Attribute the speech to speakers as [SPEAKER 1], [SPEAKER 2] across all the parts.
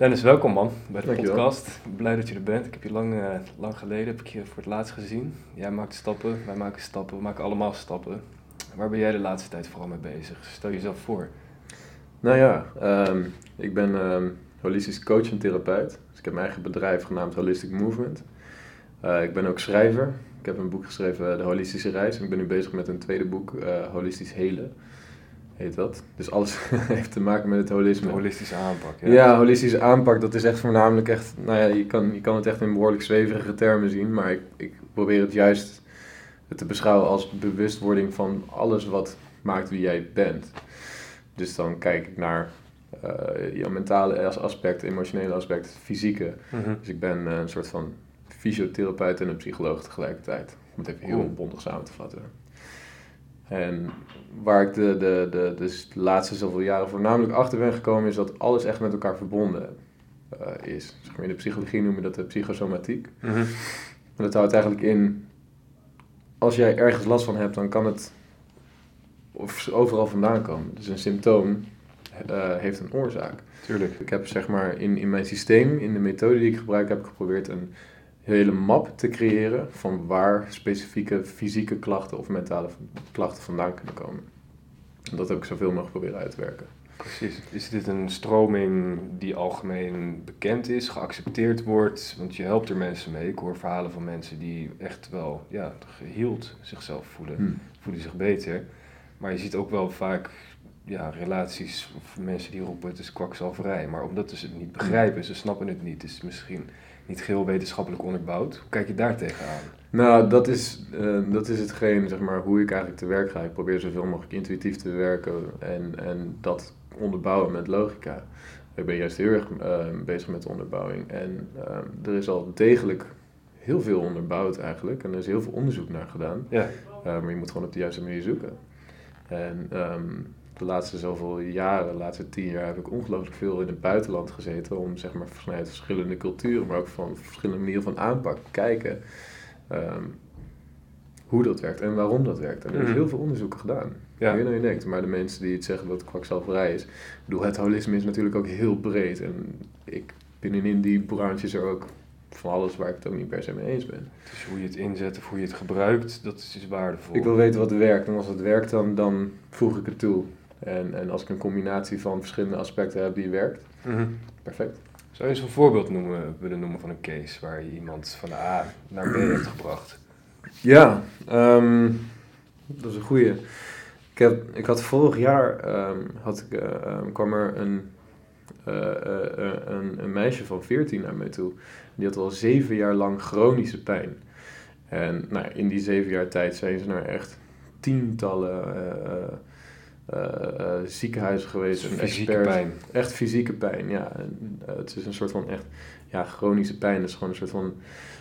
[SPEAKER 1] Dennis, welkom man bij de
[SPEAKER 2] Dankjewel.
[SPEAKER 1] podcast. Blij dat je er bent. Ik heb je lang, eh, lang geleden heb ik je voor het laatst gezien. Jij maakt stappen, wij maken stappen, we maken allemaal stappen. Waar ben jij de laatste tijd vooral mee bezig? Stel jezelf voor.
[SPEAKER 2] Nou ja, ehm, ik ben ehm, holistisch coach en therapeut. Dus ik heb mijn eigen bedrijf genaamd Holistic Movement. Eh, ik ben ook schrijver. Ik heb een boek geschreven, De Holistische Reis. En ik ben nu bezig met een tweede boek, eh, Holistisch Helen. Heet dat. Dus alles heeft te maken met het holisme.
[SPEAKER 1] De holistische aanpak.
[SPEAKER 2] Ja. holistische aanpak, dat is echt voornamelijk echt, nou ja, je kan, je kan het echt in behoorlijk zweverige termen zien, maar ik, ik probeer het juist te beschouwen als bewustwording van alles wat maakt wie jij bent. Dus dan kijk ik naar eh, je mentale as- aspect, emotionele aspect, fysieke.
[SPEAKER 1] Mhm.
[SPEAKER 2] Dus ik ben eh, een soort van fysiotherapeut en een psycholoog tegelijkertijd. Om het even heel bondig samen te vatten. En waar ik de, de, de, dus de laatste zoveel jaren voornamelijk achter ben gekomen, is dat alles echt met elkaar verbonden eh, is. Zeg maar in de psychologie noemen we dat de psychosomatiek.
[SPEAKER 1] Mhm.
[SPEAKER 2] En dat houdt eigenlijk in, als jij ergens last van hebt, dan kan het of overal vandaan komen. Dus een symptoom eh, heeft een oorzaak.
[SPEAKER 1] Tuurlijk.
[SPEAKER 2] Ik heb zeg maar in, in mijn systeem, in de methode die ik gebruik, heb ik geprobeerd een hele map te creëren van waar specifieke fysieke klachten of mentale klachten vandaan kunnen komen. En dat heb ik zoveel mogelijk proberen uit te werken.
[SPEAKER 1] Precies. Is dit een stroming die algemeen bekend is, geaccepteerd wordt? Want je helpt er mensen mee. Ik hoor verhalen van mensen die echt wel ja, geheeld zichzelf voelen.
[SPEAKER 2] Hm.
[SPEAKER 1] voelen zich beter. Maar je ziet ook wel vaak ja, relaties of mensen die roepen het is kwakzalverij. Maar omdat ze het niet begrijpen, ze snappen het niet, is misschien niet geheel wetenschappelijk onderbouwd. Hoe kijk je daar tegenaan?
[SPEAKER 2] Nou, dat is, eh, dat is hetgeen, zeg maar, hoe ik eigenlijk te werk ga. Ik probeer zoveel mogelijk intuïtief te werken en, en dat onderbouwen met logica. Ik ben juist heel erg eh, bezig met de onderbouwing. En eh, er is al degelijk heel veel onderbouwd eigenlijk. En er is heel veel onderzoek naar gedaan.
[SPEAKER 1] Ja,
[SPEAKER 2] maar je moet gewoon op de juiste manier zoeken. En ehm, de laatste zoveel jaren, de laatste tien jaar, heb ik ongelooflijk veel in het buitenland gezeten. Om zeg maar vanuit verschillende culturen, maar ook van verschillende manieren van aanpak te kijken. ehm, hoe dat werkt en waarom dat werkt. En er is
[SPEAKER 1] Mhm.
[SPEAKER 2] heel veel onderzoeken gedaan.
[SPEAKER 1] Ja.
[SPEAKER 2] Meer dan je denkt. Maar de mensen die het zeggen dat kwakzalverij is. Ik bedoel, het holisme is natuurlijk ook heel breed. En ik binnenin die branches er ook van alles waar ik het ook niet per se mee eens ben.
[SPEAKER 1] dus hoe je het inzet of hoe je het gebruikt, dat is dus waardevol.
[SPEAKER 2] Ik wil weten wat werkt en als het werkt, dan, dan voeg ik het toe. En, en als ik een combinatie van verschillende aspecten heb die werkt,
[SPEAKER 1] Mhm.
[SPEAKER 2] perfect.
[SPEAKER 1] Zou je eens een voorbeeld noemen, willen noemen van een case waar je iemand van A naar B hebt gebracht?
[SPEAKER 2] Ja, ehm, dat is een goeie. Ik, heb, ik had vorig jaar, ehm, had ik, eh, ehm, kwam er een, eh, eh, eh, een, een meisje van 14 naar mij toe. Die had al zeven jaar lang chronische pijn. En nou, in die zeven jaar tijd zijn ze naar echt tientallen eh, eh, ziekenhuizen geweest. en
[SPEAKER 1] Fysieke
[SPEAKER 2] experts.
[SPEAKER 1] pijn.
[SPEAKER 2] Echt fysieke pijn, ja. En, eh, het is een soort van echt, ja, chronische pijn. Dat is gewoon een soort van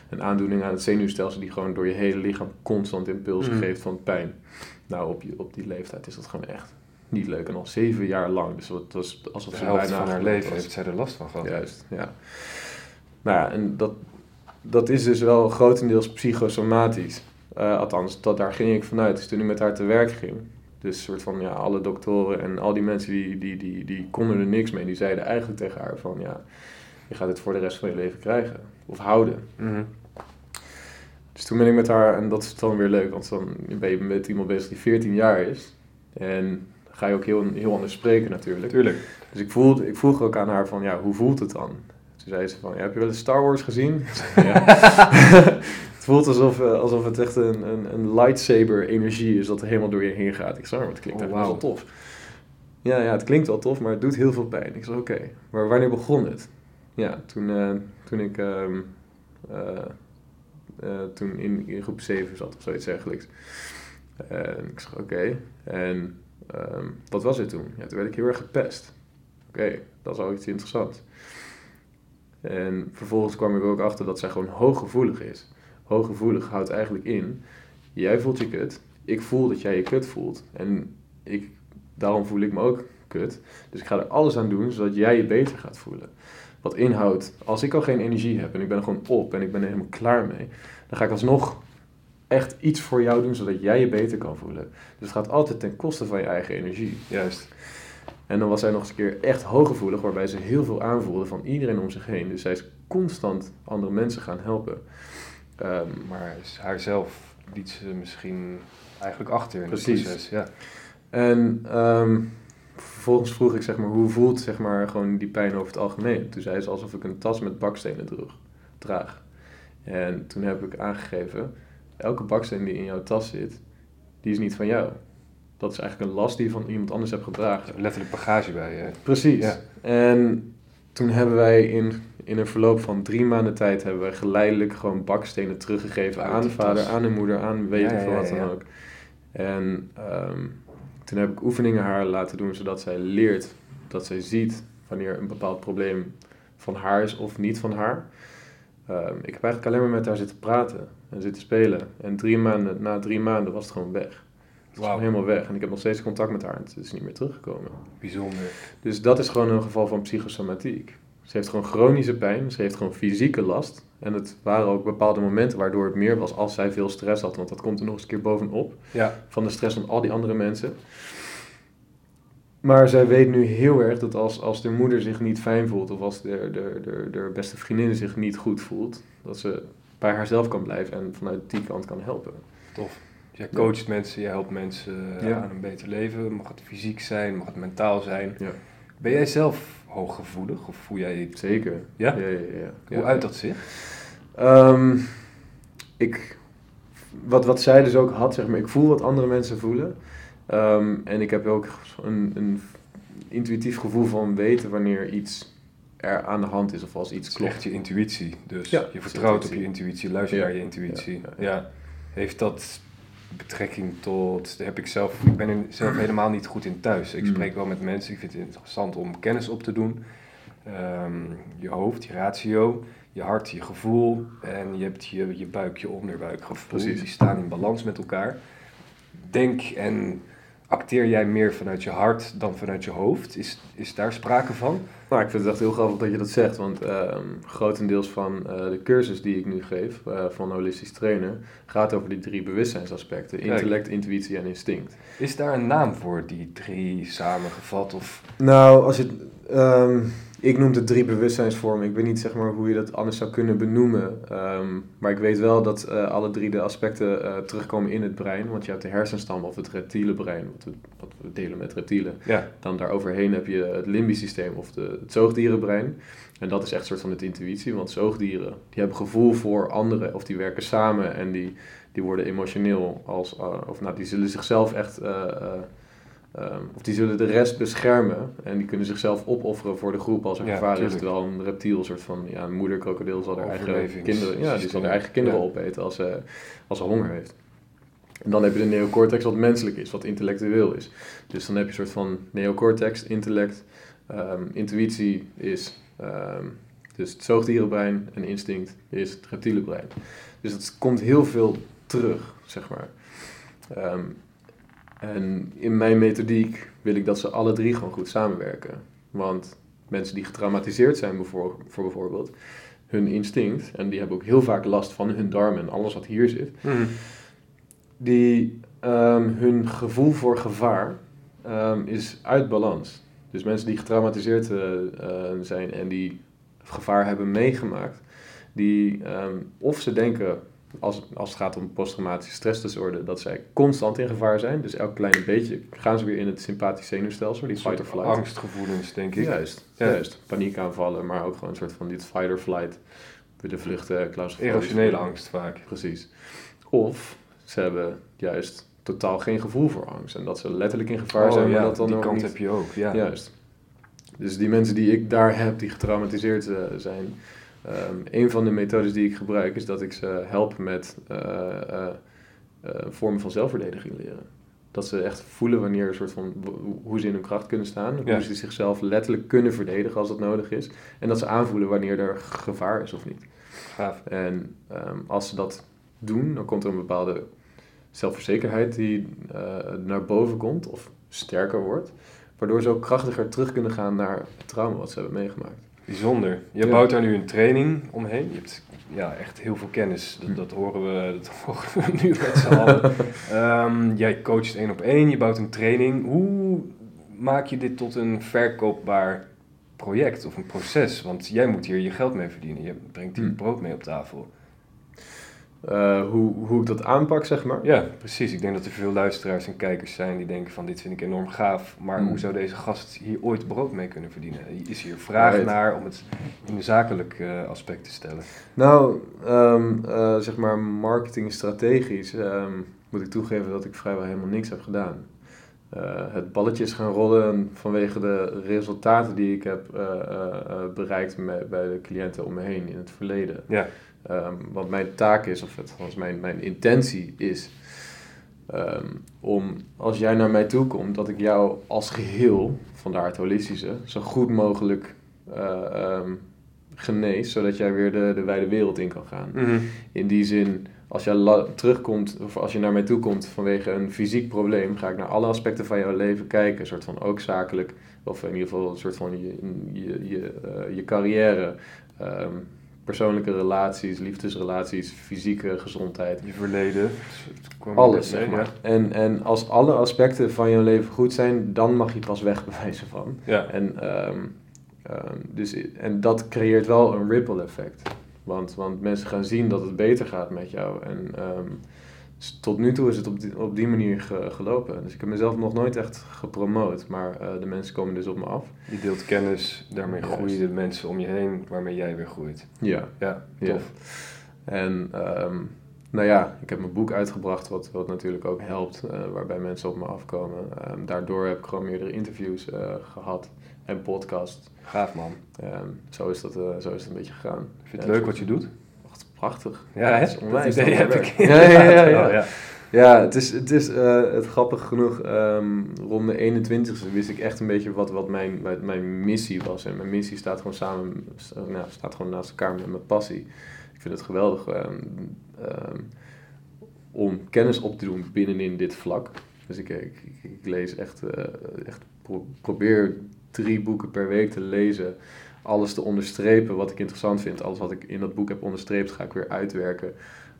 [SPEAKER 2] een aandoening aan het zenuwstelsel die gewoon door je hele lichaam constant impulsen
[SPEAKER 1] Mm.
[SPEAKER 2] geeft van pijn. Nou, op, je, op die leeftijd is dat gewoon echt niet leuk. En al zeven jaar lang. Dus het was alsof ze bijna
[SPEAKER 1] van haar leven heeft zij er last van gehad.
[SPEAKER 2] Juist, ja. Nou ja, en dat, dat is dus wel grotendeels psychosomatisch. Althans, dat, daar ging ik vanuit. Dus toen ik met haar te werk ging. Dus soort van, ja, alle doktoren en al die mensen die, die, die, die konden er niks mee. Die zeiden eigenlijk tegen haar van, ja, je gaat het voor de rest van je leven krijgen. Of houden.
[SPEAKER 1] Mhm.
[SPEAKER 2] Dus toen ben ik met haar, en dat is dan weer leuk, want dan ben je met iemand bezig die 14 jaar is. En ga je ook heel, heel anders spreken natuurlijk.
[SPEAKER 1] Tuurlijk.
[SPEAKER 2] Dus ik, voelde, ik vroeg ook aan haar van, ja, hoe voelt het dan? Toen zei ze van, ja, heb je wel eens Star Wars gezien? ja. het voelt alsof, eh, alsof het echt een, een, een lightsaber energie is dat er helemaal door je heen gaat. Ik zei, maar het klinkt
[SPEAKER 1] Oh,
[SPEAKER 2] echt wel tof. Ja, ja, het klinkt wel tof, maar het doet heel veel pijn. Ik zei, oké, maar wanneer begon het? Ja, toen, eh, toen ik ehm, eh, toen in, in groep 7 zat of zoiets dergelijks. En ik zeg, oké, en ehm, wat was het toen? Ja, toen werd ik heel erg gepest. Oké, dat is al iets interessants. En vervolgens kwam ik ook achter dat zij gewoon hooggevoelig is. Hooggevoelig houdt eigenlijk in, jij voelt je kut, ik voel dat jij je kut voelt. En ik, daarom voel ik me ook kut. Dus ik ga er alles aan doen zodat jij je beter gaat voelen. Wat inhoudt, als ik al geen energie heb en ik ben er gewoon op en ik ben er helemaal klaar mee, dan ga ik alsnog echt iets voor jou doen zodat jij je beter kan voelen. Dus het gaat altijd ten koste van je eigen energie.
[SPEAKER 1] Juist.
[SPEAKER 2] En dan was zij nog eens een keer echt hooggevoelig, waarbij ze heel veel aanvoelde van iedereen om zich heen. Dus zij is constant andere mensen gaan helpen. Ehm,
[SPEAKER 1] Maar haarzelf liet ze misschien eigenlijk achter in
[SPEAKER 2] Precies.
[SPEAKER 1] het proces. Ja.
[SPEAKER 2] En ehm, vervolgens vroeg ik zeg maar, hoe voelt zeg maar, gewoon die pijn over het algemeen? Toen zei ze alsof ik een tas met bakstenen droeg, draag. En toen heb ik aangegeven, elke baksteen die in jouw tas zit, die is niet van jou. Dat is eigenlijk een last die je van iemand anders hebt gedragen.
[SPEAKER 1] Letterlijk bagage bij je.
[SPEAKER 2] Precies.
[SPEAKER 1] Ja.
[SPEAKER 2] En toen hebben wij in, in een verloop van drie maanden tijd hebben wij geleidelijk gewoon bakstenen teruggegeven aan de vader, aan de moeder, aan weet ik veel wat dan ook. En ehm, toen heb ik oefeningen haar laten doen zodat zij leert, dat zij ziet wanneer een bepaald probleem van haar is of niet van haar. Ehm, ik heb eigenlijk alleen maar met haar zitten praten en zitten spelen. En drie maanden, na drie maanden was het gewoon weg. Het was
[SPEAKER 1] Wauw.
[SPEAKER 2] gewoon helemaal weg. En ik heb nog steeds contact met haar en het is niet meer teruggekomen.
[SPEAKER 1] Bijzonder.
[SPEAKER 2] Dus dat is gewoon een geval van psychosomatiek. Ze heeft gewoon chronische pijn, ze heeft gewoon fysieke last. En het waren ook bepaalde momenten waardoor het meer was als zij veel stress had. Want dat komt er nog eens een keer bovenop
[SPEAKER 1] Ja,
[SPEAKER 2] van de stress van al die andere mensen. Maar zij weet nu heel erg dat als, als de moeder zich niet fijn voelt of als de, de, de, de beste vriendin zich niet goed voelt, dat ze bij haarzelf kan blijven en vanuit die kant kan helpen.
[SPEAKER 1] tof. Jij coacht mensen, je helpt mensen eh,
[SPEAKER 2] Ja.
[SPEAKER 1] aan een beter leven. Mag het fysiek zijn, mag het mentaal zijn.
[SPEAKER 2] Ja.
[SPEAKER 1] Ben jij zelf hooggevoelig of voel jij je...
[SPEAKER 2] Zeker.
[SPEAKER 1] Ja?
[SPEAKER 2] Ja, ja.
[SPEAKER 1] Hoe uit dat zich?
[SPEAKER 2] Ehm, ik, wat, wat zij dus ook had, zeg maar, ik voel wat andere mensen voelen. Ehm, en ik heb ook een, een intuïtief gevoel van weten wanneer iets er aan de hand is of als iets
[SPEAKER 1] Het
[SPEAKER 2] klopt.
[SPEAKER 1] echt je intuïtie. Dus
[SPEAKER 2] Ja,
[SPEAKER 1] je
[SPEAKER 2] het
[SPEAKER 1] vertrouwt op je intuïtie, luister
[SPEAKER 2] Ja.
[SPEAKER 1] naar je intuïtie.
[SPEAKER 2] Ja.
[SPEAKER 1] Heeft dat betrekking tot... Heb ik zelf... Ik ben er zelf helemaal niet goed in thuis. Ik
[SPEAKER 2] Mm.
[SPEAKER 1] spreek wel met mensen. Ik vind het interessant om kennis op te doen. Ehm, je hoofd, je ratio, je hart, je gevoel. En je hebt je, je buik, je onderbuikgevoel.
[SPEAKER 2] Precies.
[SPEAKER 1] Die staan in balans met elkaar. Denk en acteer jij meer vanuit je hart dan vanuit je hoofd? Is, is daar sprake van?
[SPEAKER 2] Nou, ik vind het echt heel grappig dat je dat zegt, want ehm, grotendeels van eh, de cursus die ik nu geef eh, van holistisch trainen gaat over die drie bewustzijnsaspecten:
[SPEAKER 1] Kijk.
[SPEAKER 2] intellect, intuïtie en instinct.
[SPEAKER 1] Is daar een naam voor, die drie samengevat? Of
[SPEAKER 2] Nou, als je, ehm, ik noem het drie bewustzijnsvormen. Ik weet niet zeg maar, hoe je dat anders zou kunnen benoemen. Ehm, maar ik weet wel dat eh, alle drie de aspecten eh, terugkomen in het brein. Want je hebt de hersenstam of het reptiele brein, wat we, wat we delen met reptielen.
[SPEAKER 1] ja,
[SPEAKER 2] Dan daaroverheen heb je het limbisch systeem of de, het zoogdierenbrein. En dat is echt een soort van het intuïtie. Want zoogdieren die hebben gevoel voor anderen of die werken samen en die, die worden emotioneel als, eh, of nou, die zullen zichzelf echt, eh, eh, ehm, of die zullen de rest beschermen en die kunnen zichzelf opofferen voor de groep als er
[SPEAKER 1] Ja,
[SPEAKER 2] gevaar is. Terwijl een reptiel, een soort van, ja, een moederkrokodil zal haar eigen kinderen, ja, die zal haar eigen kinderen
[SPEAKER 1] Ja.
[SPEAKER 2] opeten als ze, als ze honger heeft. En dan heb je de neocortex wat menselijk is, wat intellectueel is. Dus dan heb je een soort van neocortex, intellect, ehm, intuïtie is ehm, dus het zoogdierenbrein en instinct is het reptiele brein. Dus het komt heel veel terug, zeg maar. Ehm, en in mijn methodiek wil ik dat ze alle drie gewoon goed samenwerken. Want mensen die getraumatiseerd zijn voor bijvoorbeeld, hun instinct, en die hebben ook heel vaak last van hun darmen en alles wat hier zit, die ehm, hun gevoel voor gevaar ehm, is uit balans. Dus mensen die getraumatiseerd eh, eh, zijn en die gevaar hebben meegemaakt, die ehm, of ze denken, als, als het gaat om posttraumatische stressdisorder, dat zij constant in gevaar zijn. Dus elk kleine beetje gaan ze weer in het sympathisch zenuwstelsel, die fight or flight.
[SPEAKER 1] angstgevoelens, denk ik.
[SPEAKER 2] Juist,
[SPEAKER 1] Ja.
[SPEAKER 2] juist. Paniekaanvallen, maar ook gewoon een soort van dit fight or flight. Willen vluchten, claustrofobisch
[SPEAKER 1] Irrationele angst vaak.
[SPEAKER 2] Precies. Of ze hebben juist totaal geen gevoel voor angst. En dat ze letterlijk in gevaar
[SPEAKER 1] Oh,
[SPEAKER 2] zijn, maar
[SPEAKER 1] ja,
[SPEAKER 2] dat dan
[SPEAKER 1] die kant
[SPEAKER 2] niet...
[SPEAKER 1] heb je ook, ja.
[SPEAKER 2] Juist. Dus die mensen die ik daar heb, die getraumatiseerd eh, zijn... ehm, een van de methodes die ik gebruik is dat ik ze help met eh, eh, eh, vormen van zelfverdediging leren. Dat ze echt voelen wanneer een soort van hoe ze in hun kracht kunnen staan,
[SPEAKER 1] Ja.
[SPEAKER 2] hoe ze zichzelf letterlijk kunnen verdedigen als dat nodig is, en dat ze aanvoelen wanneer er gevaar is of niet.
[SPEAKER 1] Gaaf.
[SPEAKER 2] En ehm, als ze dat doen, dan komt er een bepaalde zelfverzekerheid die naar boven komt of sterker wordt, waardoor ze ook krachtiger terug kunnen gaan naar het trauma wat ze hebben meegemaakt.
[SPEAKER 1] Bijzonder. Je
[SPEAKER 2] Ja.
[SPEAKER 1] bouwt daar nu een training omheen. Je hebt ja, echt heel veel kennis. Dat, dat, horen, we, dat horen we nu met z'n allen. Ehm, jij coacht één op één, je bouwt een training. Hoe maak je dit tot een verkoopbaar project of een proces? Want jij moet hier je geld mee verdienen. Je brengt hier
[SPEAKER 2] Hmm.
[SPEAKER 1] brood mee op tafel.
[SPEAKER 2] Eh, hoe, hoe ik dat aanpak, zeg maar.
[SPEAKER 1] Ja, precies. Ik denk dat er veel luisteraars en kijkers zijn die denken van dit vind ik enorm gaaf. Maar
[SPEAKER 2] Hmm.
[SPEAKER 1] hoe zou deze gast hier ooit brood mee kunnen verdienen? Is hier vraag
[SPEAKER 2] Right.
[SPEAKER 1] naar om het in een zakelijk eh, aspect te stellen?
[SPEAKER 2] Nou, ehm, eh, zeg maar marketing strategisch ehm, moet ik toegeven dat ik vrijwel helemaal niks heb gedaan. Het balletje is gaan rollen vanwege de resultaten die ik heb bereikt met, bij de cliënten om me heen in het verleden.
[SPEAKER 1] Ja.
[SPEAKER 2] Ehm, wat mijn taak is, of het, althans mijn, mijn intentie is, ehm, om als jij naar mij toe komt, dat ik jou als geheel, vandaar het holistische, zo goed mogelijk ehm, genees, zodat jij weer de, de wijde wereld in kan gaan. In die zin, als la- terugkomt, of als je naar mij toe komt vanwege een fysiek probleem, ga ik naar alle aspecten van jouw leven kijken. Een soort van ook zakelijk, of in ieder geval een soort van je, je, je, eh, je carrière, persoonlijke relaties, liefdesrelaties, fysieke gezondheid.
[SPEAKER 1] Je verleden. er
[SPEAKER 2] Alles, zeg maar. En, en als alle aspecten van jouw leven goed zijn, dan mag je pas wegbewijzen van.
[SPEAKER 1] Ja. ja.
[SPEAKER 2] En, ehm, ehm, dus, en dat creëert wel een ripple effect. Want, want mensen gaan zien dat het beter gaat met jou. En ehm, dus tot nu toe is het op die, op die manier ge- gelopen. Dus ik heb mezelf nog nooit echt gepromoot. Maar eh, de mensen komen dus op me af.
[SPEAKER 1] Je deelt kennis, daarmee
[SPEAKER 2] Juist.
[SPEAKER 1] groeien de mensen om je heen waarmee jij weer groeit.
[SPEAKER 2] Ja,
[SPEAKER 1] Ja,
[SPEAKER 2] Ja.
[SPEAKER 1] tof.
[SPEAKER 2] En ehm, nou ja, ik heb mijn boek uitgebracht, wat, wat natuurlijk ook helpt, eh, waarbij mensen op me afkomen. Ehm, daardoor heb ik gewoon meerdere interviews eh, gehad en podcast.
[SPEAKER 1] Gaaf man.
[SPEAKER 2] Ehm, zo, is dat, zo is het een beetje gegaan.
[SPEAKER 1] Vind je het
[SPEAKER 2] Ja,
[SPEAKER 1] leuk wat je doet?
[SPEAKER 2] Prachtig.
[SPEAKER 1] Ja, hè?
[SPEAKER 2] het is
[SPEAKER 1] Dat
[SPEAKER 2] onwijs
[SPEAKER 1] idee heb ik.
[SPEAKER 2] Ja, ja, ja. ja,
[SPEAKER 1] Oh, ja.
[SPEAKER 2] Ja, het is, het is eh, het grappig genoeg, ehm, rond de 21ste wist ik echt een beetje wat, wat mijn, mijn missie was. En mijn missie staat gewoon samen, nou, staat gewoon naast elkaar met mijn passie. Ik vind het geweldig ehm, ehm, om kennis op te doen binnenin dit vlak. Dus ik, ik, ik, lees echt, eh, echt pro- probeer drie boeken per week te lezen. Alles te onderstrepen wat ik interessant vind. Alles wat ik in dat boek heb onderstreept ga ik weer uitwerken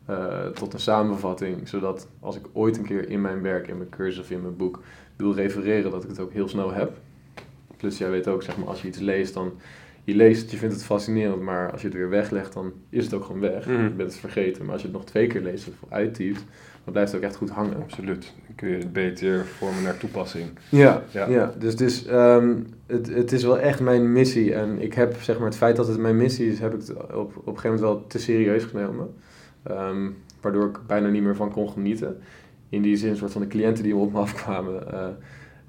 [SPEAKER 2] eh, tot een samenvatting. Zodat als ik ooit een keer in mijn werk, in mijn cursus of in mijn boek wil refereren, dat ik het ook heel snel heb. Plus jij weet ook, zeg maar, als je iets leest, dan je leest het, je vindt het fascinerend, maar als je het weer weglegt, dan is het ook gewoon weg.
[SPEAKER 1] Mhm.
[SPEAKER 2] Je bent het vergeten. Maar als je het nog twee keer leest of uittypt, dan blijft het ook echt goed hangen.
[SPEAKER 1] Absoluut. Dan kun je het beter vormen naar toepassing.
[SPEAKER 2] Ja,
[SPEAKER 1] Ja.
[SPEAKER 2] ja. dus, dus ehm, het, het is wel echt mijn missie. En ik heb zeg maar het feit dat het mijn missie is, heb ik het op, op een gegeven moment wel te serieus genomen. Ehm, waardoor ik bijna niet meer van kon genieten. In die zin, soort van de cliënten die op me afkwamen, eh,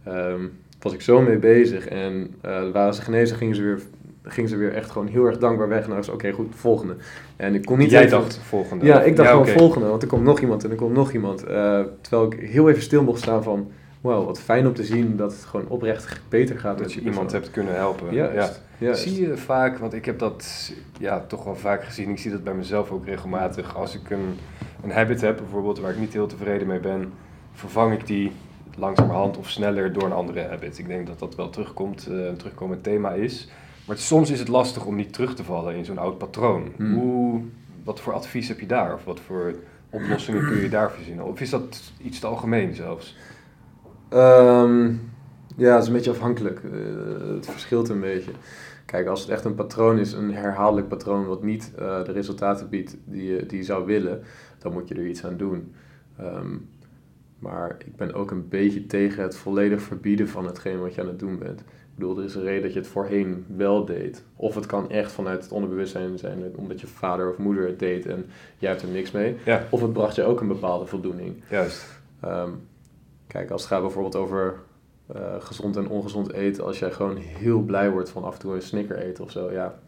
[SPEAKER 2] ehm, was ik zo mee bezig. En eh, waren ze genezen, gingen ze weer gingen ze weer echt gewoon heel erg dankbaar weg. En dan was oké, goed, volgende. En ik kon niet
[SPEAKER 1] Jij
[SPEAKER 2] even-
[SPEAKER 1] dacht volgende.
[SPEAKER 2] ja, ik dacht gewoon volgende, want er komt nog iemand en er komt nog iemand. Eh, terwijl ik heel even stil mocht staan van, wow, wat fijn om te zien dat het gewoon oprecht beter gaat.
[SPEAKER 1] Dat je iemand hebt kunnen helpen.
[SPEAKER 2] Juist,
[SPEAKER 1] Ja.
[SPEAKER 2] juist.
[SPEAKER 1] Zie je vaak, want ik heb dat ja, toch wel vaak gezien. Ik zie dat bij mezelf ook regelmatig. Als ik een, een habit heb, bijvoorbeeld, waar ik niet heel tevreden mee ben, vervang ik die langzamerhand of sneller door een andere habit. Ik denk dat dat wel terugkomt, eh, een terugkomend thema is. Maar soms is het lastig om niet terug te vallen in zo'n oud patroon.
[SPEAKER 2] Hmm.
[SPEAKER 1] Hoe, wat voor advies heb je daar? Of wat voor oplossingen kun je daar verzinnen? Of is dat iets te algemeen zelfs?
[SPEAKER 2] Ehm, ja, het is een beetje afhankelijk. Eh, het verschilt een beetje. Kijk, als het echt een patroon is, een herhaaldelijk patroon wat niet eh, de resultaten biedt die je, die je zou willen, dan moet je er iets aan doen. Ehm, maar ik ben ook een beetje tegen het volledig verbieden van hetgeen wat je aan het doen bent. Bedoel, er is een reden dat je het voorheen wel deed. Of het kan echt vanuit het onderbewustzijn zijn, omdat je vader of moeder het deed en jij hebt er niks mee.
[SPEAKER 1] Ja,
[SPEAKER 2] Of het bracht je ook een bepaalde voldoening.
[SPEAKER 1] juist.
[SPEAKER 2] Ehm, kijk, als het gaat bijvoorbeeld over eh, gezond en ongezond eten, als jij gewoon heel blij wordt van af en toe een snicker eten of zo, ja,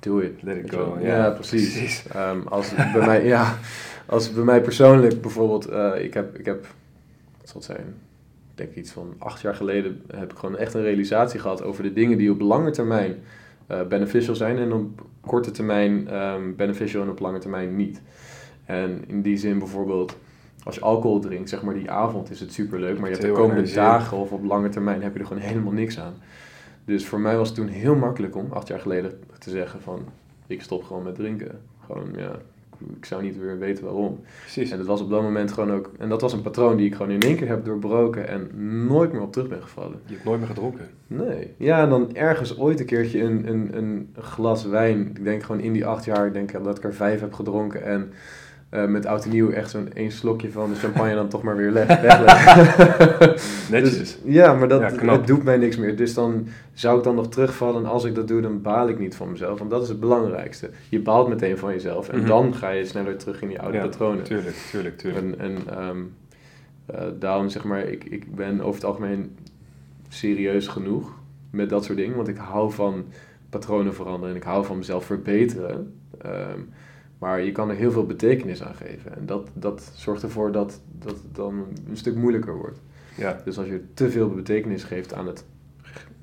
[SPEAKER 2] doe it.
[SPEAKER 1] Let it go, ja,
[SPEAKER 2] Ja, precies.
[SPEAKER 1] precies.
[SPEAKER 2] Ehm, als bij mij, ja, als bij mij persoonlijk bijvoorbeeld, eh, ik heb, ik heb, wat zal het zijn, denk iets van acht jaar geleden heb ik gewoon echt een realisatie gehad over de dingen die op lange termijn eh, beneficial zijn en op korte termijn ehm, beneficial en op lange termijn niet. En in die zin bijvoorbeeld, als je alcohol drinkt, zeg maar die avond is het superleuk, maar je hebt de komende dagen of op lange termijn heb je er gewoon helemaal niks aan. Dus voor mij was het toen heel makkelijk om acht jaar geleden te zeggen van, ik stop gewoon met drinken. Gewoon, ja, ik zou niet weer weten waarom.
[SPEAKER 1] Precies.
[SPEAKER 2] En dat was op dat moment gewoon ook, en dat was een patroon die ik gewoon in één keer heb doorbroken en nooit meer op terug ben gevallen.
[SPEAKER 1] Je hebt nooit meer gedronken.
[SPEAKER 2] Nee. Ja, en dan ergens ooit een keertje een, een, een glas wijn. Ik denk gewoon in die acht jaar, ik denk dat ik er vijf heb gedronken. En eh, met oud en nieuw echt zo'n één slokje van de champagne dan toch maar weer leg, wegleggen.
[SPEAKER 1] Netjes.
[SPEAKER 2] Dus, ja, maar dat
[SPEAKER 1] Ja, knap.
[SPEAKER 2] het doet mij niks meer. Dus dan zou ik dan nog terugvallen. En als ik dat doe, dan baal ik niet van mezelf. Want dat is het belangrijkste. Je baalt meteen van jezelf. En
[SPEAKER 1] Mhm.
[SPEAKER 2] dan ga je sneller terug in die oude
[SPEAKER 1] Ja,
[SPEAKER 2] patronen.
[SPEAKER 1] Tuurlijk, tuurlijk, tuurlijk.
[SPEAKER 2] En, en ehm, eh, daarom zeg maar, ik, ik ben over het algemeen serieus genoeg met dat soort dingen. Want ik hou van patronen veranderen en ik hou van mezelf verbeteren. Ehm, maar je kan er heel veel betekenis aan geven. En dat, dat zorgt ervoor dat, dat het dan een stuk moeilijker wordt.
[SPEAKER 1] Ja,
[SPEAKER 2] Dus als je te veel betekenis geeft aan het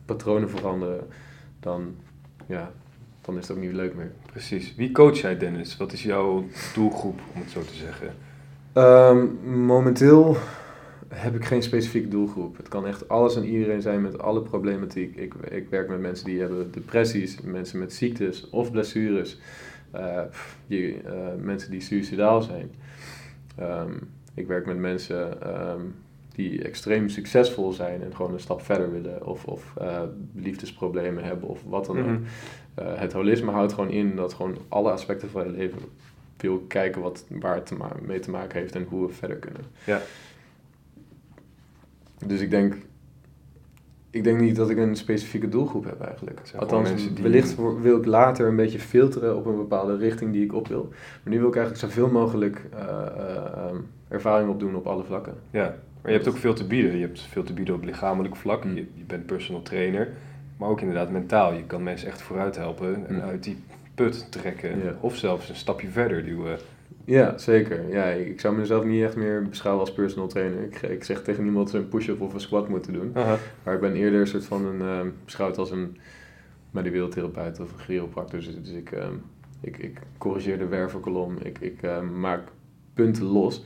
[SPEAKER 2] patronen veranderen, dan, ja, dan is het ook niet leuk meer.
[SPEAKER 1] precies. Wie coach jij, Dennis? Wat is jouw doelgroep, om het zo te zeggen?
[SPEAKER 2] Ehm, momenteel heb ik geen specifieke doelgroep. Het kan echt alles en iedereen zijn met alle problematiek. Ik, ik werk met mensen die hebben depressies, mensen met ziektes of blessures, pff, die, eh, mensen die suicidaal zijn. Ehm, ik werk met mensen ehm, die extreem succesvol zijn en gewoon een stap verder willen, of, of eh, liefdesproblemen hebben of wat dan ook.
[SPEAKER 1] Mhm.
[SPEAKER 2] Eh, het holisme houdt gewoon in dat gewoon alle aspecten van je leven wil kijken wat, waar het te mee te maken heeft en hoe we verder kunnen.
[SPEAKER 1] Ja.
[SPEAKER 2] Dus ik denk, ik denk niet dat ik een specifieke doelgroep heb eigenlijk. Althans,
[SPEAKER 1] die-
[SPEAKER 2] wellicht wil ik later een beetje filteren op een bepaalde richting die ik op wil. Maar nu wil ik eigenlijk zoveel mogelijk eh, eh, ehm, ervaring opdoen op alle vlakken.
[SPEAKER 1] Ja, maar je hebt ook veel te bieden. Je hebt veel te bieden op lichamelijk vlak.
[SPEAKER 2] Mm.
[SPEAKER 1] Je, je bent personal trainer. Maar ook inderdaad mentaal. Je kan mensen echt vooruit helpen en
[SPEAKER 2] Mm.
[SPEAKER 1] uit die put trekken. Of zelfs een stapje verder duwen.
[SPEAKER 2] Ja, zeker. Ja, ik zou mezelf niet echt meer beschouwen als personal trainer. Ik, ik zeg tegen niemand dat ze een push-up of een squat moeten doen. Maar ik ben eerder een soort van een, ehm, beschouwd als een manueel-therapeut of een chiropractor. Dus, dus ik, ehm, ik, ik corrigeer de wervelkolom, ik, ik ehm, maak punten los.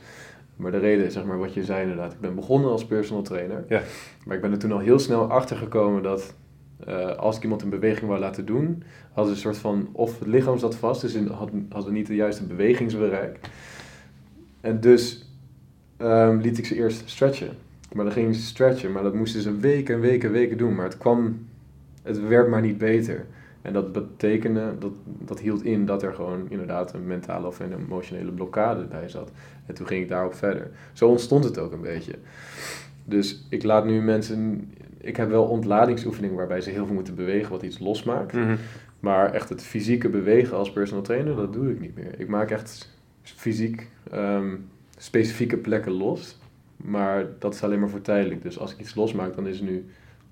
[SPEAKER 2] Maar de reden is zeg maar wat je zei inderdaad. Ik ben begonnen als personal trainer.
[SPEAKER 1] Ja.
[SPEAKER 2] Maar ik ben er toen al heel snel achter gekomen dat eh, als ik iemand een beweging wou laten doen, ze een soort van, of het lichaam zat vast, dus in- had- hadden niet de juiste bewegingsbereik. En dus ehm, liet ik ze eerst stretchen. Maar dan gingen ze stretchen, maar dat moesten ze weken en weken en weken doen. Maar het kwam, het werd maar niet beter. En dat betekende, dat, dat hield in dat er gewoon inderdaad een mentale of een emotionele blokkade bij zat. En toen ging ik daarop verder. Zo ontstond het ook een beetje. Dus ik laat nu mensen, ik heb wel ontladingsoefeningen waarbij ze heel veel moeten bewegen wat iets losmaakt.
[SPEAKER 1] Mhm.
[SPEAKER 2] Maar echt het fysieke bewegen als personal trainer, dat doe ik niet meer. Ik maak echt fysiek ehm, specifieke plekken los. Maar dat is alleen maar voor tijdelijk. Dus als ik iets losmaak, dan is het nu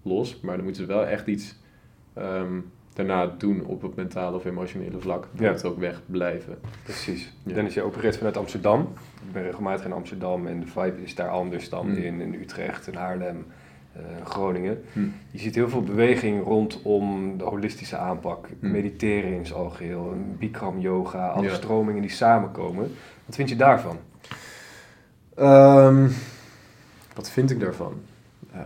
[SPEAKER 2] los. Maar dan moeten ze wel echt iets ehm, daarna doen op het mentale of emotionele vlak. Dat
[SPEAKER 1] Ja.
[SPEAKER 2] het ook weg blijven.
[SPEAKER 1] Precies.
[SPEAKER 2] Ja.
[SPEAKER 1] Dennis, jij opereert vanuit Amsterdam. Ik ben regelmatig in Amsterdam en de vibe is daar anders dan
[SPEAKER 2] Mm.
[SPEAKER 1] in, in Utrecht, in Haarlem, eh, Groningen.
[SPEAKER 2] Hm.
[SPEAKER 1] Je ziet heel veel beweging rondom de holistische aanpak.
[SPEAKER 2] Mm.
[SPEAKER 1] Mediteren in zijn algeheel, Bikram yoga, alle
[SPEAKER 2] Ja.
[SPEAKER 1] stromingen die samenkomen. Wat vind je daarvan?
[SPEAKER 2] Ehm, wat vind ik daarvan? Eh,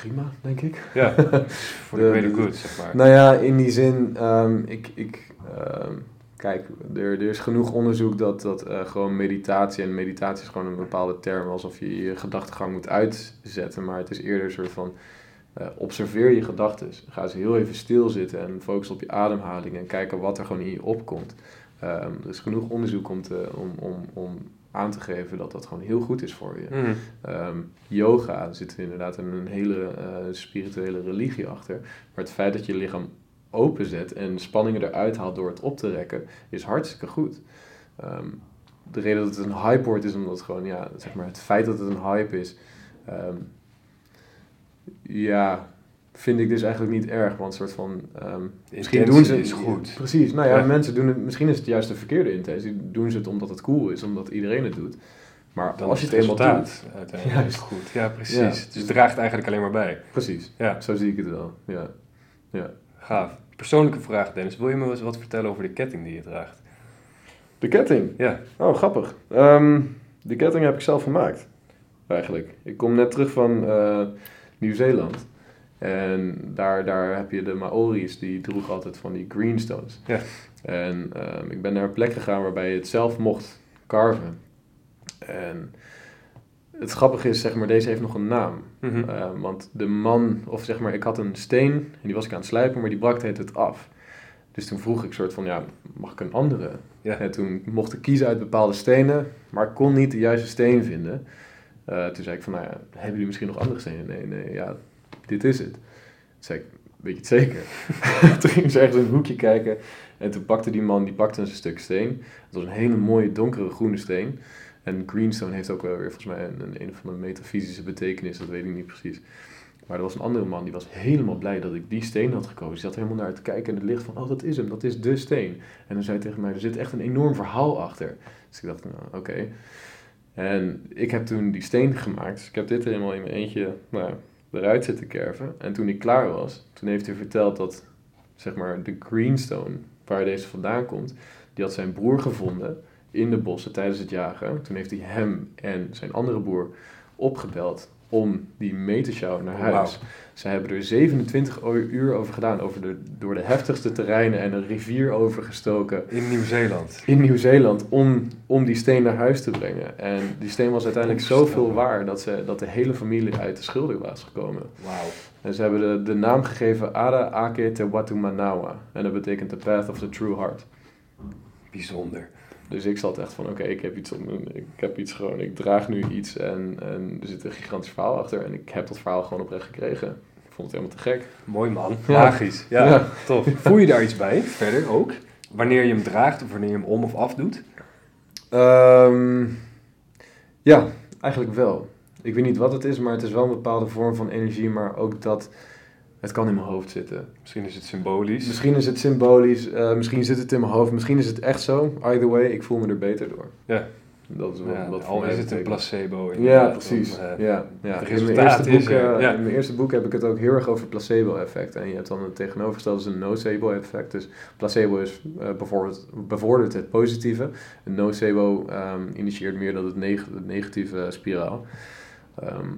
[SPEAKER 2] prima, denk ik.
[SPEAKER 1] Ja, voor de greater good, zeg maar.
[SPEAKER 2] Nou ja, in die zin, ehm, ik, ik, ehm, kijk, er, er is genoeg onderzoek dat, dat eh, gewoon meditatie, en meditatie is gewoon een bepaalde term, alsof je je gedachtegang moet uitzetten, maar het is eerder een soort van, eh, observeer je gedachten. Ga eens heel even stilzitten en focus op je ademhaling en kijken wat er gewoon in je opkomt. Ehm, er is genoeg onderzoek om, te, om, om, om aan te geven dat dat gewoon heel goed is voor je.
[SPEAKER 1] Mhm.
[SPEAKER 2] Ehm, yoga zit inderdaad een, een hele eh, spirituele religie achter. Maar het feit dat je je lichaam openzet en spanningen eruit haalt door het op te rekken, is hartstikke goed. Ehm, de reden dat het een hype wordt is omdat gewoon, ja, zeg maar, het feit dat het een hype is, ehm, ja, vind ik dus eigenlijk niet erg. Want soort van,
[SPEAKER 1] De
[SPEAKER 2] misschien doen ze
[SPEAKER 1] is goed.
[SPEAKER 2] Precies, nou ja,
[SPEAKER 1] Ja.
[SPEAKER 2] mensen doen het, misschien is het juist de verkeerde intentie. Doen ze het omdat het cool is, omdat iedereen het doet. Maar
[SPEAKER 1] Dan
[SPEAKER 2] als je
[SPEAKER 1] is
[SPEAKER 2] het eenmaal doet,
[SPEAKER 1] uiteindelijk
[SPEAKER 2] Juist.
[SPEAKER 1] goed. Ja, precies.
[SPEAKER 2] Ja.
[SPEAKER 1] Dus het draagt eigenlijk alleen maar bij.
[SPEAKER 2] Precies,
[SPEAKER 1] Ja,
[SPEAKER 2] zo zie ik het wel. Ja. Ja.
[SPEAKER 1] gaaf. Persoonlijke vraag, Dennis. Wil je me eens wat vertellen over de ketting die je draagt?
[SPEAKER 2] De ketting.
[SPEAKER 1] Ja.
[SPEAKER 2] Oh, grappig. Ehm, de ketting heb ik zelf gemaakt. Eigenlijk. Ik kom net terug van eh, Nieuw-Zeeland. En daar, daar heb je de Maori's, die droegen altijd van die greenstones.
[SPEAKER 1] Ja.
[SPEAKER 2] En ehm, ik ben naar een plek gegaan waarbij je het zelf mocht carven. En het grappige is, zeg maar, deze heeft nog een naam.
[SPEAKER 1] Mhm.
[SPEAKER 2] Ehm, want de man, of zeg maar, ik had een steen en die was ik aan het slijpen, maar die brak het het af. Dus toen vroeg ik soort van, ja, mag ik een andere?
[SPEAKER 1] Ja.
[SPEAKER 2] En toen mocht ik kiezen uit bepaalde stenen, maar ik kon niet de juiste steen vinden. Eh, toen zei ik van, nou ja, hebben jullie misschien nog andere stenen? Nee, nee, ja, dit is het. Toen zei ik, weet je het zeker? toen ging ze ergens in een hoekje kijken en toen pakte die man, die pakte een stuk steen. Het was een hele mooie donkere groene steen. En greenstone heeft ook wel weer volgens mij een, een, een van de metafysische betekenis, dat weet ik niet precies. Maar er was een andere man die was helemaal blij dat ik die steen had gekozen. Die zat helemaal naar te kijken in het licht van, oh dat is hem, dat is de steen. En dan zei hij tegen mij, er zit echt een enorm verhaal achter. Dus ik dacht, nou oké. En ik heb toen die steen gemaakt. Dus ik heb dit helemaal in mijn eentje nou, eruit zitten kerven. En toen ik klaar was, toen heeft hij verteld dat, zeg maar, de greenstone, waar deze vandaan komt, die had zijn broer gevonden in de bossen tijdens het jagen. Toen heeft hij hem en zijn andere broer opgebeld om die mee te sjouwen naar huis. Zij hebben er 27 o- uur over gedaan, over de, door de heftigste terreinen en een rivier overgestoken
[SPEAKER 1] In Nieuw-Zeeland.
[SPEAKER 2] in Nieuw-Zeeland om, om die steen naar huis te brengen. En die steen was uiteindelijk zoveel waar dat, ze, dat de hele familie uit de schulden was gekomen.
[SPEAKER 1] Wauw.
[SPEAKER 2] En ze hebben de, de naam gegeven Ada Ake Te Watu Manawa. En dat betekent the path of the true heart.
[SPEAKER 1] Bijzonder.
[SPEAKER 2] Dus ik zat echt van, oké, ik heb iets om, ik heb iets gewoon, ik draag nu iets en, en er zit een gigantisch verhaal achter. En ik heb dat verhaal gewoon oprecht gekregen. Ik vond het helemaal te gek.
[SPEAKER 1] Mooi man. Magisch. Ja,
[SPEAKER 2] Ja.
[SPEAKER 1] tof. Voel je daar iets bij verder ook? Wanneer je hem draagt of wanneer je hem om of af doet?
[SPEAKER 2] Ehm, ja, eigenlijk wel. Ik weet niet wat het is, maar het is wel een bepaalde vorm van energie, maar ook dat het kan in mijn hoofd zitten.
[SPEAKER 1] Misschien is het symbolisch.
[SPEAKER 2] Misschien is het symbolisch, eh, misschien zit het in mijn hoofd, misschien is het echt zo. Either way, ik voel me er beter door.
[SPEAKER 1] Ja.
[SPEAKER 2] Dat is wat,
[SPEAKER 1] Ja,
[SPEAKER 2] wat
[SPEAKER 1] al is het een placebo.
[SPEAKER 2] Ja, precies.
[SPEAKER 1] om, eh,
[SPEAKER 2] ja, ja.
[SPEAKER 1] het
[SPEAKER 2] In, mijn eerste
[SPEAKER 1] is
[SPEAKER 2] boek,
[SPEAKER 1] er, ja.
[SPEAKER 2] in mijn eerste boek heb ik het ook heel erg over placebo-effect. En je hebt dan het tegenovergestelde, is een nocebo-effect. Dus placebo is eh, bevordert, bevordert het positieve. En nocebo ehm, initieert meer het, neg- het negatieve spiraal. Ehm,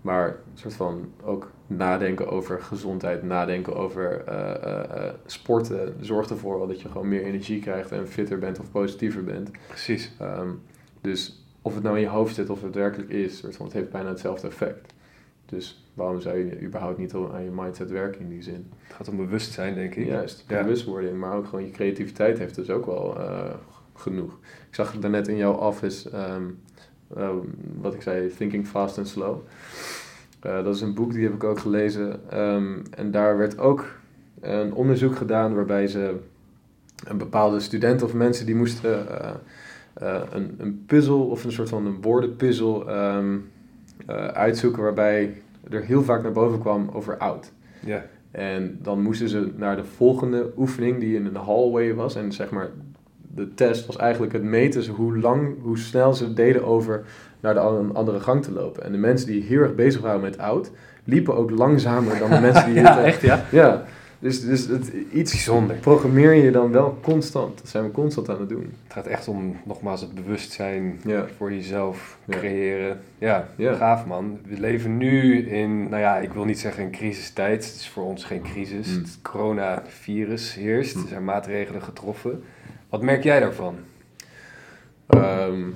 [SPEAKER 2] maar een soort van ook nadenken over gezondheid, nadenken over eh, eh, eh, sporten zorgt ervoor wel dat je gewoon meer energie krijgt en fitter bent of positiever bent.
[SPEAKER 1] Precies.
[SPEAKER 2] Ehm, dus of het nou in je hoofd zit of het werkelijk is, soort van, het heeft bijna hetzelfde effect. Dus waarom zou je überhaupt niet aan je mindset werken in die zin?
[SPEAKER 1] Het gaat om bewustzijn, denk ik.
[SPEAKER 2] Juist,
[SPEAKER 1] Ja.
[SPEAKER 2] bewustwording, maar ook gewoon je creativiteit heeft dus ook wel genoeg. Ik zag daarnet in jouw office, ehm, wat ik zei, Thinking Fast and Slow. Eh, dat is een boek, die heb ik ook gelezen. Ehm, en daar werd ook een onderzoek gedaan waarbij ze een bepaalde student of mensen die moesten eh, eh, een, een puzzel of een soort van een woordenpuzzel ehm, eh, uitzoeken waarbij er heel vaak naar boven kwam over oud.
[SPEAKER 1] Ja.
[SPEAKER 2] En dan moesten ze naar de volgende oefening die in een hallway was. En zeg maar, de test was eigenlijk het meten ze hoe lang, hoe snel ze deden over naar de an- andere gang te lopen. En de mensen die heel erg bezig waren met oud, liepen ook langzamer dan de mensen die
[SPEAKER 1] ja,
[SPEAKER 2] het,
[SPEAKER 1] echt ja?
[SPEAKER 2] Ja, dus, dus het, iets
[SPEAKER 1] Bijzonder.
[SPEAKER 2] programmeer je dan wel constant. Dat zijn we constant aan het doen.
[SPEAKER 1] Het gaat echt om, nogmaals, het bewustzijn
[SPEAKER 2] Ja.
[SPEAKER 1] voor jezelf creëren. Ja,
[SPEAKER 2] Ja.
[SPEAKER 1] gaaf man. We leven nu in, nou ja, ik wil niet zeggen een crisistijd. Het is voor ons geen crisis.
[SPEAKER 2] Mm.
[SPEAKER 1] Het coronavirus heerst.
[SPEAKER 2] Mm.
[SPEAKER 1] Er zijn maatregelen getroffen. Wat merk jij daarvan?
[SPEAKER 2] Ehm,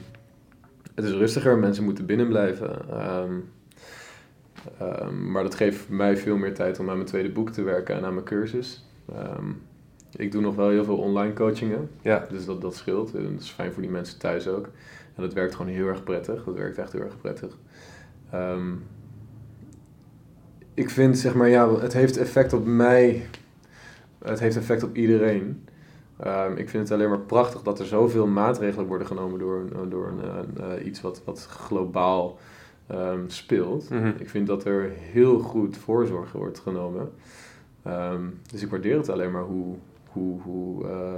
[SPEAKER 2] het is rustiger, mensen moeten binnen blijven. Ehm, ehm, maar dat geeft mij veel meer tijd om aan mijn tweede boek te werken en aan mijn cursus. Ik doe nog wel heel veel online coachingen,
[SPEAKER 1] Ja,
[SPEAKER 2] dus dat, dat scheelt. En dat is fijn voor die mensen thuis ook. En dat werkt gewoon heel erg prettig. Dat werkt echt heel erg prettig. Ik vind, zeg maar, ja, het heeft effect op mij. Het heeft effect op iedereen. Ehm, ik vind het alleen maar prachtig dat er zoveel maatregelen worden genomen door, een- door een, een, eh, iets wat, wat globaal ehm, speelt.
[SPEAKER 1] Mhm.
[SPEAKER 2] Ik vind dat er heel goed voorzorg wordt genomen. Ehm, dus ik waardeer het alleen maar hoe, hoe, hoe, eh,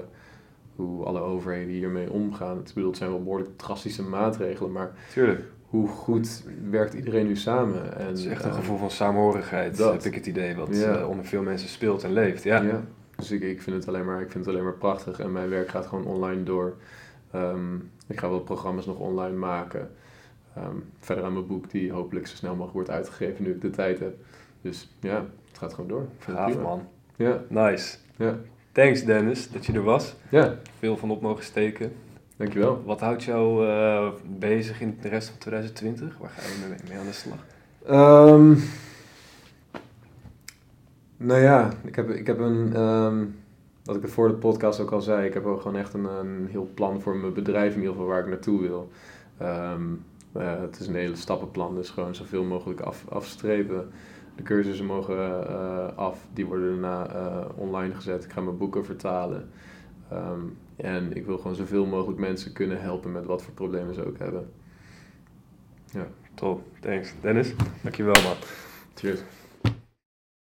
[SPEAKER 2] hoe alle overheden hiermee omgaan. Het, bedoel, het zijn wel behoorlijk drastische maatregelen, maar
[SPEAKER 1] tuurlijk.
[SPEAKER 2] hoe goed werkt iedereen nu samen? En,
[SPEAKER 1] Het is echt een
[SPEAKER 2] eh,
[SPEAKER 1] gevoel van saamhorigheid,
[SPEAKER 2] dat.
[SPEAKER 1] heb ik het idee, wat
[SPEAKER 2] Ja.
[SPEAKER 1] eh, onder veel mensen speelt en leeft. Ja,
[SPEAKER 2] Ja. Dus ik, ik, vind het alleen maar, ik vind het alleen maar prachtig en mijn werk gaat gewoon online door. Ehm, ik ga wel programma's nog online maken. Ehm, verder aan mijn boek, die hopelijk zo snel mogelijk wordt uitgegeven nu ik de tijd heb. Dus ja, het gaat gewoon door.
[SPEAKER 1] Gaaf man.
[SPEAKER 2] Ja,
[SPEAKER 1] Nice.
[SPEAKER 2] ja,
[SPEAKER 1] Thanks Dennis dat je er was.
[SPEAKER 2] ja,
[SPEAKER 1] Veel van op mogen steken.
[SPEAKER 2] dankjewel.
[SPEAKER 1] Wat houdt jou eh, bezig in de rest van 2020? Waar ga je mee, mee aan de slag?
[SPEAKER 2] Ehm, nou ja, ik heb, ik heb een, ehm, wat ik het voor de podcast ook al zei, ik heb ook gewoon echt een, een heel plan voor mijn bedrijf in ieder geval waar ik naartoe wil. Ehm, eh, het is een hele stappenplan, dus gewoon zoveel mogelijk af, afstrepen. De cursussen mogen eh, af, die worden daarna eh, online gezet. Ik ga mijn boeken vertalen. Ehm, en ik wil gewoon zoveel mogelijk mensen kunnen helpen met wat voor problemen ze ook hebben.
[SPEAKER 1] Top. Thanks. Dennis, dankjewel man.
[SPEAKER 2] Cheers.